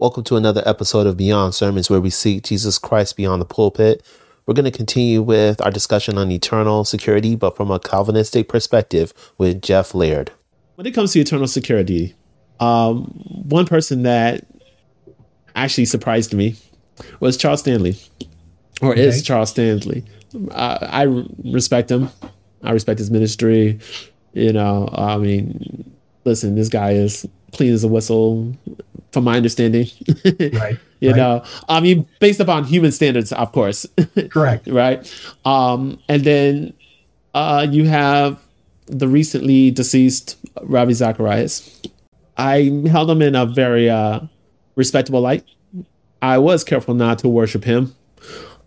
Welcome to another episode of Beyond Sermons, where we seek Jesus Christ beyond the pulpit. We're going to continue with our discussion on eternal security, but from a Calvinistic perspective with Jeff Laird. When it comes to eternal security, um, one person that actually surprised me was Charles Stanley, or okay. is Charles Stanley. Uh, I respect him. I respect his ministry. You know, I mean, listen, this guy is clean as a whistle, from my understanding. right. you right. know, I mean, based upon human standards, of course. Correct. right. Um, and then uh, you have the recently deceased Ravi Zacharias. I held him in a very uh, respectable light. I was careful not to worship him.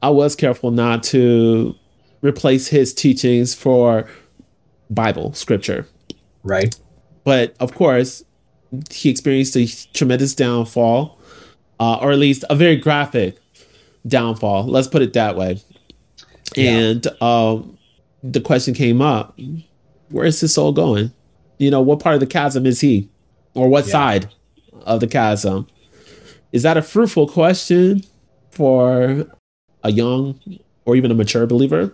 I was careful not to replace his teachings for Bible scripture. Right. But of course, he experienced a tremendous downfall, uh, or at least a very graphic downfall. Let's put it that way. Yeah. And um, the question came up: Where is his soul going? You know, what part of the chasm is he, or what yeah. side of the chasm? Is that a fruitful question for a young or even a mature believer?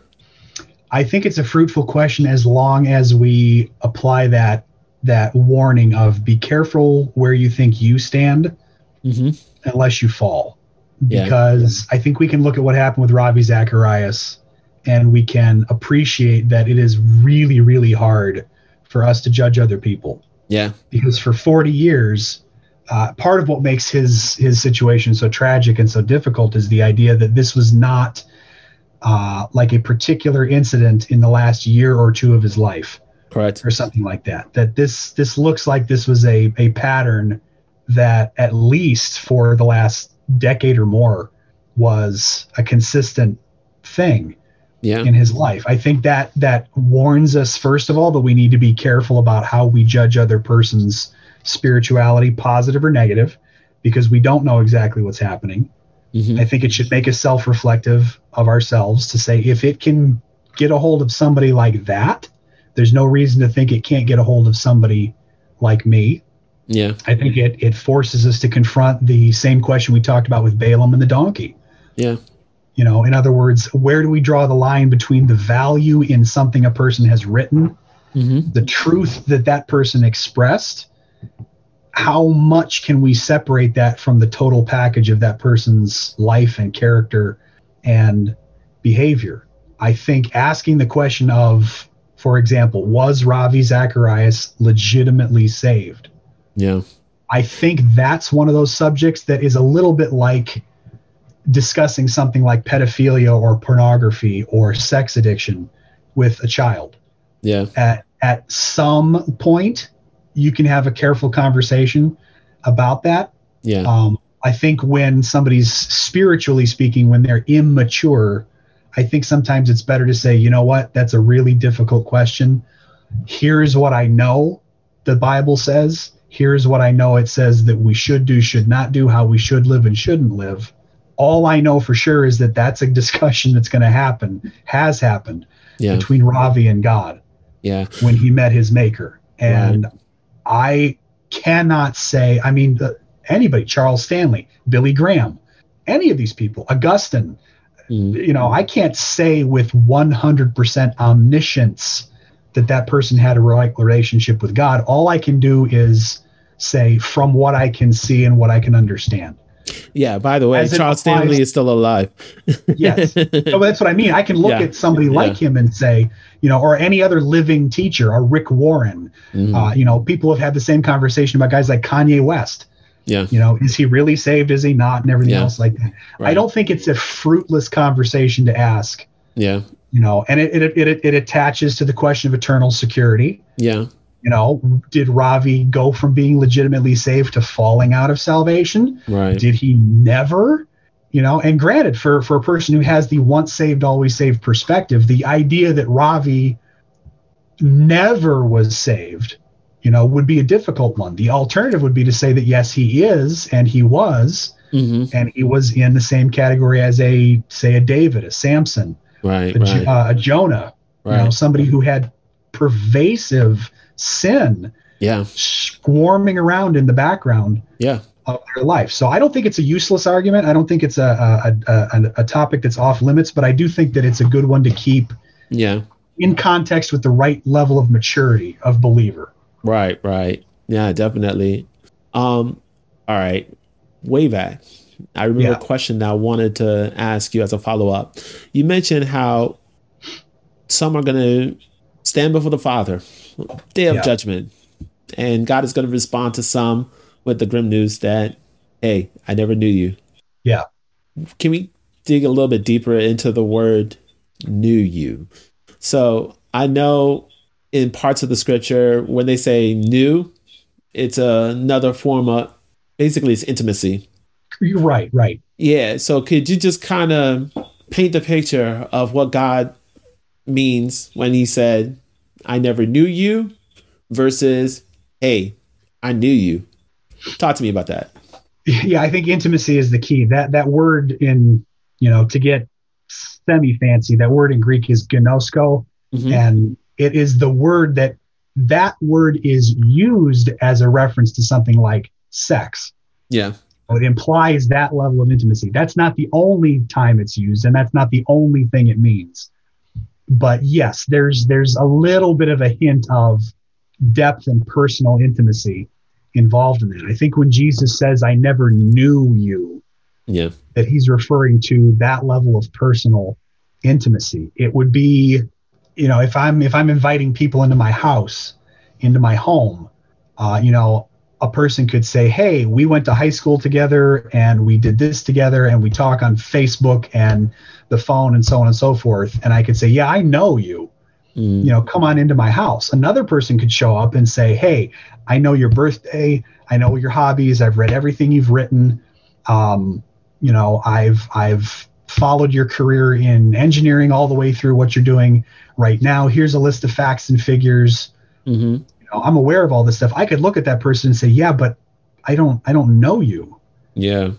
I think it's a fruitful question as long as we apply that that warning of be careful where you think you stand mm-hmm. unless you fall. Because yeah. I think we can look at what happened with Ravi Zacharias and we can appreciate that it is really, really hard for us to judge other people. Yeah. Because for 40 years, uh, part of what makes his his situation so tragic and so difficult is the idea that this was not uh, like a particular incident in the last year or two of his life correct or something like that that this this looks like this was a a pattern that at least for the last decade or more was a consistent thing yeah. in his life i think that that warns us first of all that we need to be careful about how we judge other person's spirituality positive or negative because we don't know exactly what's happening mm-hmm. i think it should make us self-reflective of ourselves to say if it can get a hold of somebody like that there's no reason to think it can't get a hold of somebody like me. Yeah. I think it it forces us to confront the same question we talked about with Balaam and the donkey. Yeah. You know, in other words, where do we draw the line between the value in something a person has written, mm-hmm. the truth that that person expressed? How much can we separate that from the total package of that person's life and character and behavior? I think asking the question of for example, was Ravi Zacharias legitimately saved? Yeah. I think that's one of those subjects that is a little bit like discussing something like pedophilia or pornography or sex addiction with a child. Yeah. At at some point, you can have a careful conversation about that. Yeah. Um, I think when somebody's spiritually speaking, when they're immature, I think sometimes it's better to say, you know what, that's a really difficult question. Here's what I know the Bible says. Here's what I know it says that we should do, should not do, how we should live and shouldn't live. All I know for sure is that that's a discussion that's going to happen, has happened yeah. between Ravi and God. Yeah. When he met his maker. And right. I cannot say, I mean, the, anybody, Charles Stanley, Billy Graham, any of these people, Augustine, Mm. You know, I can't say with 100% omniscience that that person had a right relationship with God. All I can do is say from what I can see and what I can understand. Yeah. By the way, As Charles applies, Stanley is still alive. yes. So that's what I mean. I can look yeah. at somebody yeah. like him and say, you know, or any other living teacher, or Rick Warren. Mm-hmm. Uh, you know, people have had the same conversation about guys like Kanye West. Yeah. You know, is he really saved? Is he not? And everything yeah. else like that. Right. I don't think it's a fruitless conversation to ask. Yeah. You know, and it, it, it, it attaches to the question of eternal security. Yeah. You know, did Ravi go from being legitimately saved to falling out of salvation? Right. Did he never? You know, and granted, for, for a person who has the once saved, always saved perspective, the idea that Ravi never was saved you know, would be a difficult one. The alternative would be to say that yes, he is, and he was, mm-hmm. and he was in the same category as a, say, a David, a Samson, right, a, right. Uh, a Jonah, right. you know, somebody who had pervasive sin, yeah, swarming around in the background, yeah, of their life. So I don't think it's a useless argument. I don't think it's a a, a, a topic that's off limits, but I do think that it's a good one to keep. Yeah. In context with the right level of maturity of believer. Right, right. Yeah, definitely. Um, all right. Way back. I remember yeah. a question that I wanted to ask you as a follow up. You mentioned how some are going to stand before the Father, day of yeah. judgment, and God is going to respond to some with the grim news that, hey, I never knew you. Yeah. Can we dig a little bit deeper into the word knew you? So I know in parts of the scripture when they say new, it's another form of basically it's intimacy. You're right, right. Yeah. So could you just kind of paint the picture of what God means when he said, I never knew you versus, hey, I knew you? Talk to me about that. Yeah, I think intimacy is the key. That that word in, you know, to get semi fancy, that word in Greek is gnosko. Mm-hmm. And it is the word that that word is used as a reference to something like sex. Yeah. It implies that level of intimacy. That's not the only time it's used, and that's not the only thing it means. But yes, there's there's a little bit of a hint of depth and personal intimacy involved in that. I think when Jesus says, I never knew you, yeah, that he's referring to that level of personal intimacy. It would be, you know, if I'm if I'm inviting people into my house, into my home, uh, you know, a person could say, Hey, we went to high school together and we did this together and we talk on Facebook and the phone and so on and so forth. And I could say, Yeah, I know you. Mm. You know, come on into my house. Another person could show up and say, Hey, I know your birthday. I know your hobbies. I've read everything you've written. Um, you know, I've I've followed your career in engineering all the way through what you're doing right now. Here's a list of facts and figures. Mm-hmm. You know, I'm aware of all this stuff. I could look at that person and say, yeah, but I don't I don't know you. Yeah.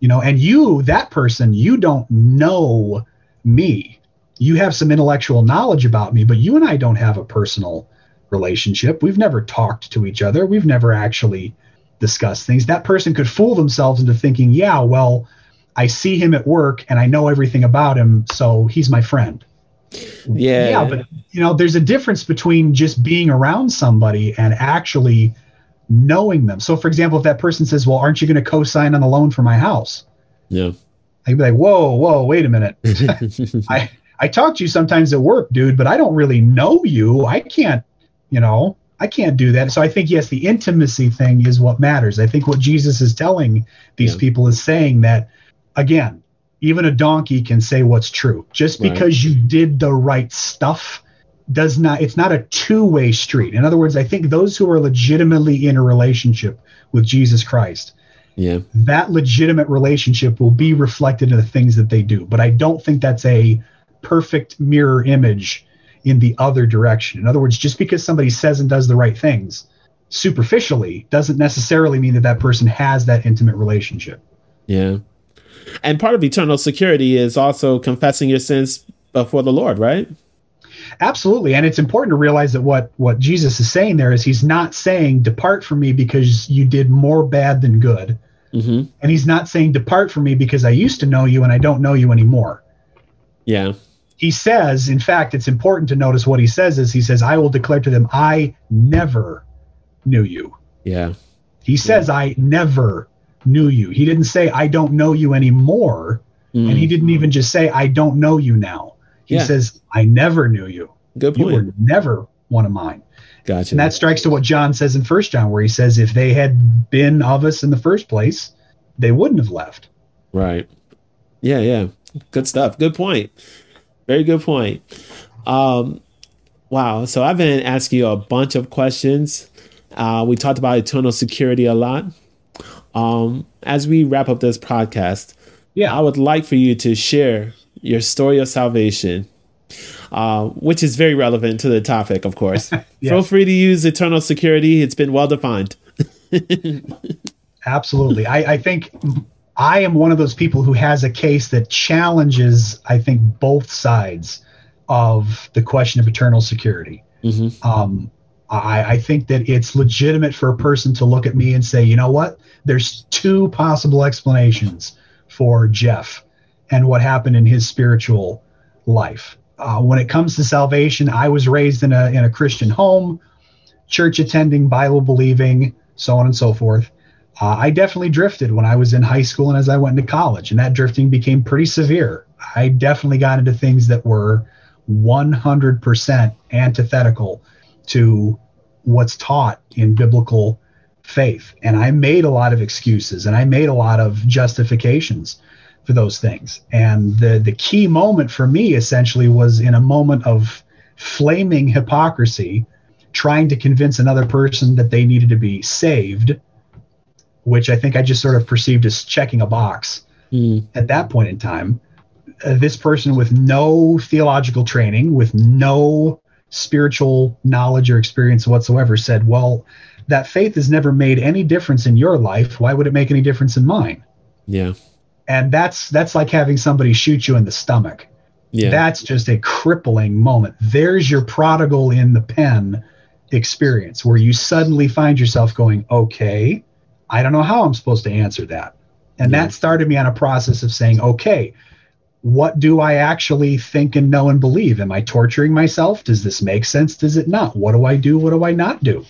You know, and you, that person, you don't know me. You have some intellectual knowledge about me, but you and I don't have a personal relationship. We've never talked to each other. We've never actually discussed things. That person could fool themselves into thinking, yeah, well, I see him at work and I know everything about him, so he's my friend. Yeah. Yeah, but you know, there's a difference between just being around somebody and actually knowing them. So for example, if that person says, Well, aren't you going to co-sign on the loan for my house? Yeah. I'd be like, Whoa, whoa, wait a minute. I I talk to you sometimes at work, dude, but I don't really know you. I can't you know, I can't do that. So I think yes, the intimacy thing is what matters. I think what Jesus is telling these yeah. people is saying that again, even a donkey can say what's true. Just because right. you did the right stuff does not it's not a two-way street. In other words, I think those who are legitimately in a relationship with Jesus Christ, yeah. That legitimate relationship will be reflected in the things that they do. But I don't think that's a perfect mirror image in the other direction. In other words, just because somebody says and does the right things superficially doesn't necessarily mean that that person has that intimate relationship. Yeah. And part of eternal security is also confessing your sins before the Lord, right? Absolutely. And it's important to realize that what what Jesus is saying there is he's not saying depart from me because you did more bad than good. Mm-hmm. And he's not saying depart from me because I used to know you and I don't know you anymore. Yeah he says, in fact, it's important to notice what he says is he says, I will declare to them, I never knew you. Yeah. He says, yeah. I never knew you. He didn't say, I don't know you anymore. Mm. And he didn't even just say, I don't know you now. He yeah. says, I never knew you. Good point. You were never one of mine. Gotcha. And that strikes to what John says in First John, where he says, if they had been of us in the first place, they wouldn't have left. Right. Yeah, yeah. Good stuff. Good point. Very good point. Um, wow. So I've been asking you a bunch of questions. Uh, we talked about eternal security a lot. Um, as we wrap up this podcast, yeah, I would like for you to share your story of salvation, uh, which is very relevant to the topic, of course. yeah. Feel free to use eternal security; it's been well defined. Absolutely, I, I think I am one of those people who has a case that challenges, I think, both sides of the question of eternal security. Mm-hmm. Um, I, I think that it's legitimate for a person to look at me and say, you know what? There's two possible explanations for Jeff and what happened in his spiritual life. Uh, when it comes to salvation, I was raised in a in a Christian home, church attending, Bible believing, so on and so forth. Uh, I definitely drifted when I was in high school and as I went into college, and that drifting became pretty severe. I definitely got into things that were 100% antithetical to what's taught in biblical faith. And I made a lot of excuses and I made a lot of justifications for those things. And the, the key moment for me essentially was in a moment of flaming hypocrisy, trying to convince another person that they needed to be saved, which I think I just sort of perceived as checking a box mm. at that point in time. Uh, this person with no theological training, with no spiritual knowledge or experience whatsoever said, Well, that faith has never made any difference in your life. Why would it make any difference in mine? Yeah. And that's that's like having somebody shoot you in the stomach. Yeah. That's just a crippling moment. There's your prodigal in the pen experience where you suddenly find yourself going, okay, I don't know how I'm supposed to answer that. And yeah. that started me on a process of saying, okay, what do I actually think and know and believe? Am I torturing myself? Does this make sense? Does it not? What do I do? What do I not do?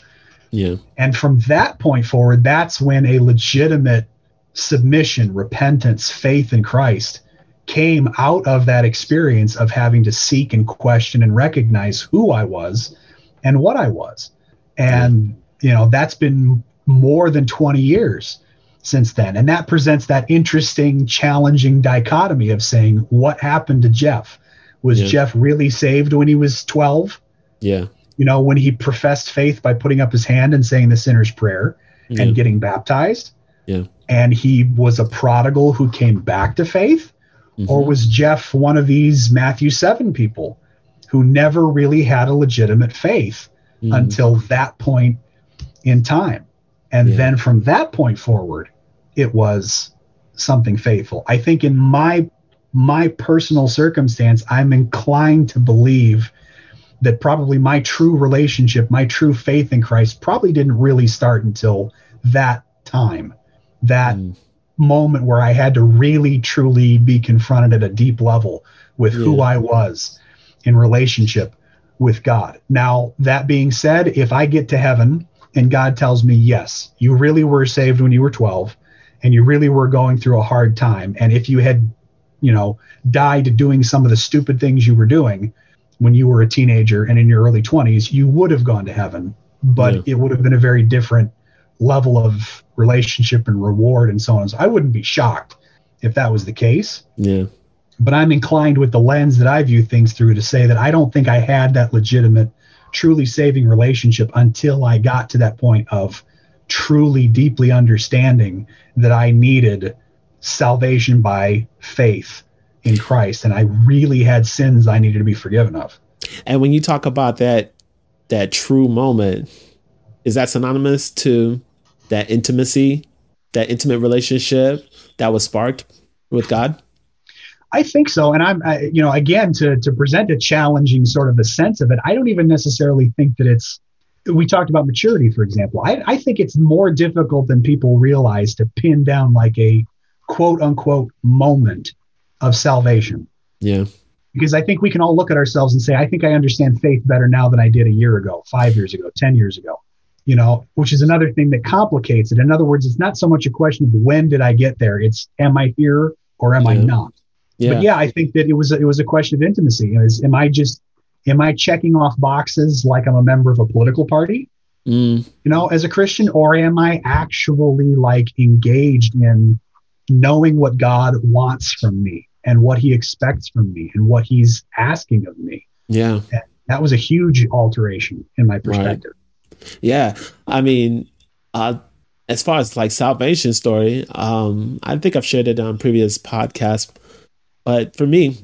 Yeah. And from that point forward, that's when a legitimate submission, repentance, faith in Christ came out of that experience of having to seek and question and recognize who I was and what I was. And, you know, that's been more than 20 years since then. And that presents that interesting, challenging dichotomy of saying, what happened to Jeff? Was yeah. Jeff really saved when he was 12? Yeah. You know, when he professed faith by putting up his hand and saying the sinner's prayer yeah. and getting baptized? Yeah. And he was a prodigal who came back to faith? Mm-hmm. Or was Jeff one of these Matthew 7 people who never really had a legitimate faith mm. until that point in time? And yeah. then from that point forward, it was something faithful. I think in my my personal circumstance, I'm inclined to believe that probably my true relationship, my true faith in Christ probably didn't really start until that time. That mm. moment where I had to really truly be confronted at a deep level with yeah. who I was in relationship with God. Now, that being said, if I get to heaven and God tells me, yes, you really were saved when you were 12, and you really were going through a hard time. And if you had you know died doing some of the stupid things you were doing when you were a teenager and in your early 20s you would have gone to heaven but yeah. it would have been a very different level of relationship and reward and so on. So i wouldn't be shocked if that was the case. Yeah. But i'm inclined with the lens that i view things through to say that i don't think i had that legitimate truly saving relationship until i got to that point of truly deeply understanding that I needed salvation by faith in Christ and I really had sins I needed to be forgiven of. And when you talk about that that true moment, is that synonymous to that intimacy, that intimate relationship that was sparked with God? I think so, and I'm, I, you know, again to to present a challenging sort of a sense of it. I don't even necessarily think that it's we talked about maturity, for example. I, I think it's more difficult than people realize to pin down like a quote unquote moment of salvation. Yeah. Because I think we can all look at ourselves and say, I think I understand faith better now than I did a year ago, five years ago, 10 years ago, you know, which is another thing that complicates it. In other words, it's not so much a question of when did I get there? It's am I here or am yeah. I not? Yeah. But yeah, I think that it was, it was a question of intimacy. Is, am I just am I checking off boxes like I'm a member of a political party? Mm. You know, as a Christian, or am I actually like engaged in knowing what God wants from me and what He expects from me and what He's asking of me? Yeah, and that was a huge alteration in my perspective. Right. Yeah, I mean, uh, as far as like salvation story, um, I think I've shared it on previous podcasts, but for me,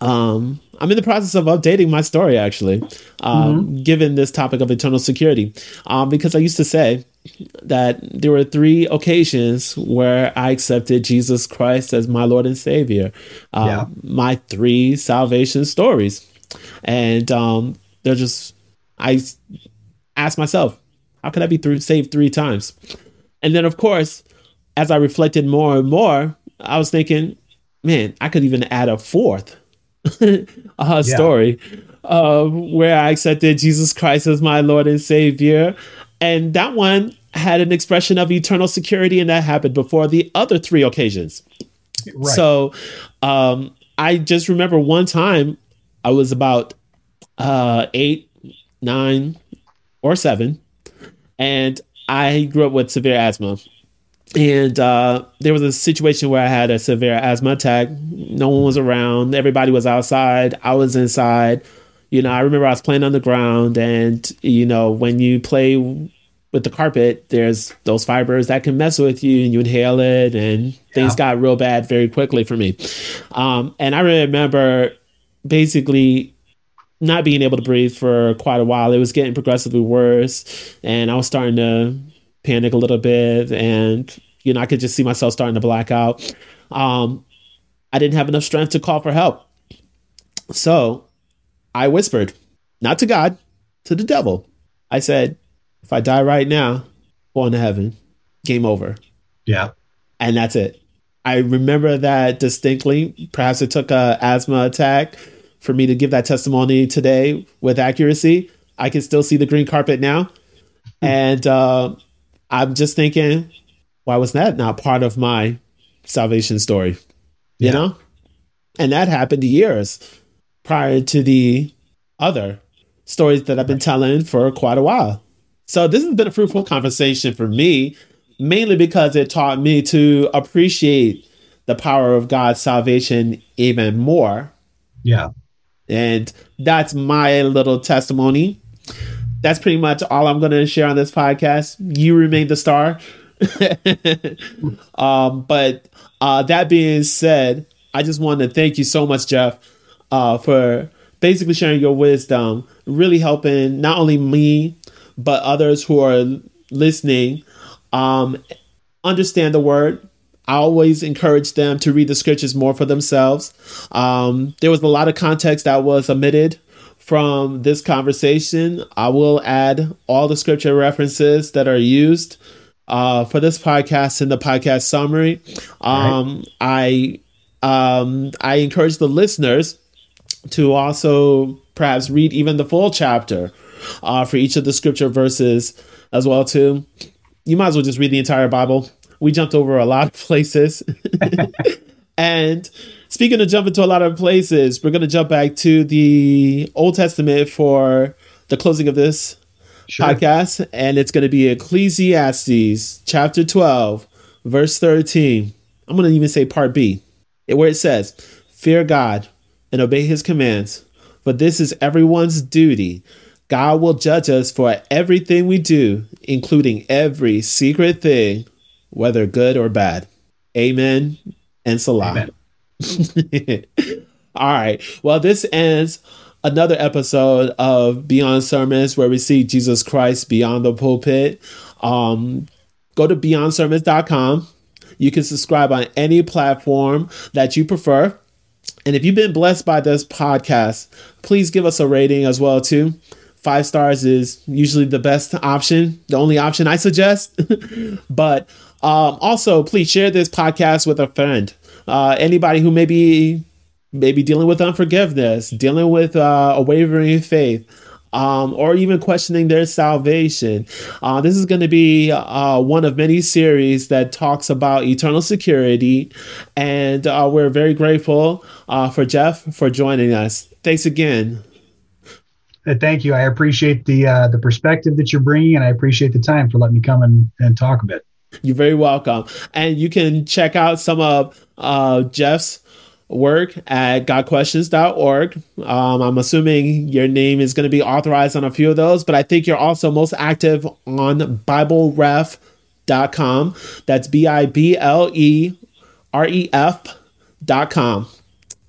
um, I'm in the process of updating my story actually, um, mm-hmm. given this topic of eternal security, um, because I used to say that there were three occasions where I accepted Jesus Christ as my Lord and Savior. Uh, yeah. My three salvation stories, and um, they're just I ask myself, how could I be through, saved three times? And then, of course, as I reflected more and more, I was thinking, man, I could even add a fourth uh, story uh, where I accepted Jesus Christ as my Lord and Savior. And that one had an expression of eternal security, and that happened before the other three occasions. Right. So um, I just remember one time I was about uh, eight, nine, or seven, and I grew up with severe asthma. And uh, there was a situation where I had a severe asthma attack. No one was around. Everybody was outside. I was inside. You know, I remember I was playing on the ground, and you know, when you play with the carpet, there's those fibers that can mess with you, and you inhale it, and things yeah. got real bad very quickly for me. Um, and I remember basically not being able to breathe for quite a while. It was getting progressively worse, and I was starting to panic a little bit, and you know I could just see myself starting to black out. Um, I didn't have enough strength to call for help, so I whispered, not to God, to the devil. I said, "If I die right now, going to heaven, game over." Yeah, and that's it. I remember that distinctly. Perhaps it took a asthma attack for me to give that testimony today with accuracy. I can still see the green carpet now. and uh, I'm just thinking, why was that not part of my salvation story? You yeah. know? And that happened years prior to the other stories that I've been telling for quite a while. So this has been a fruitful conversation for me, mainly because it taught me to appreciate the power of God's salvation even more. Yeah. And that's my little testimony. That's pretty much all I'm going to share on this podcast. You remain the star. um, but uh, that being said, I just want to thank you so much, Jeff, uh, for basically sharing your wisdom, really helping not only me, but others who are listening um, understand the word, I always encourage them to read the scriptures more for themselves. Um, there was a lot of context that was omitted from this conversation. I will add all the scripture references that are used uh, for this podcast in the podcast summary. Um, right. I um, I encourage the listeners to also perhaps read even the full chapter uh, for each of the scripture verses as well too. You might as well just read the entire Bible we jumped over a lot of places. and speaking of jumping to a lot of places, we're going to jump back to the Old Testament for the closing of this sure. podcast. And it's going to be Ecclesiastes chapter 12, verse 13. I'm going to even say part B, where it says, Fear God and obey his commands, for this is everyone's duty. God will judge us for everything we do, including every secret thing whether good or bad. Amen and salam. All right. Well, this ends another episode of Beyond Sermons where we see Jesus Christ beyond the pulpit. Um, go to beyondsermons.com. You can subscribe on any platform that you prefer. And if you've been blessed by this podcast, please give us a rating as well too. Five stars is usually the best option, the only option I suggest. but um, also, please share this podcast with a friend. Uh, anybody who may be maybe dealing with unforgiveness, dealing with uh, a wavering faith, um, or even questioning their salvation. Uh, this is going to be uh, one of many series that talks about eternal security, and uh, we're very grateful uh, for Jeff for joining us. Thanks again. Uh, thank you. I appreciate the uh, the perspective that you're bringing, and I appreciate the time for letting me come and, and talk a bit. You're very welcome. And you can check out some of uh, Jeff's work at gotquestions.org. Um, I'm assuming your name is going to be authorized on a few of those, but I think you're also most active on BibleRef.com. That's B I B L E R E F.com.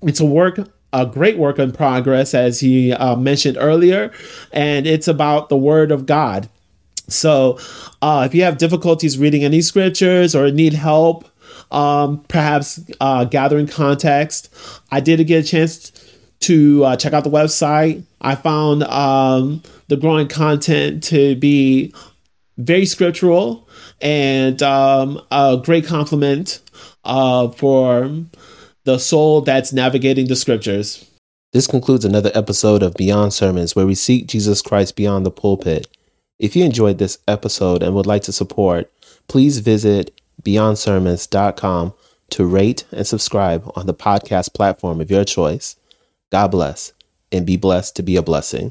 It's a work a great work in progress, as he uh, mentioned earlier, and it's about the Word of God. So, uh, if you have difficulties reading any scriptures or need help, um, perhaps uh, gathering context, I did get a chance to uh, check out the website. I found um, the growing content to be very scriptural and um, a great compliment uh, for the soul that's navigating the scriptures. This concludes another episode of Beyond Sermons, where we seek Jesus Christ beyond the pulpit. If you enjoyed this episode and would like to support, please visit beyondsermons.com to rate and subscribe on the podcast platform of your choice. God bless and be blessed to be a blessing.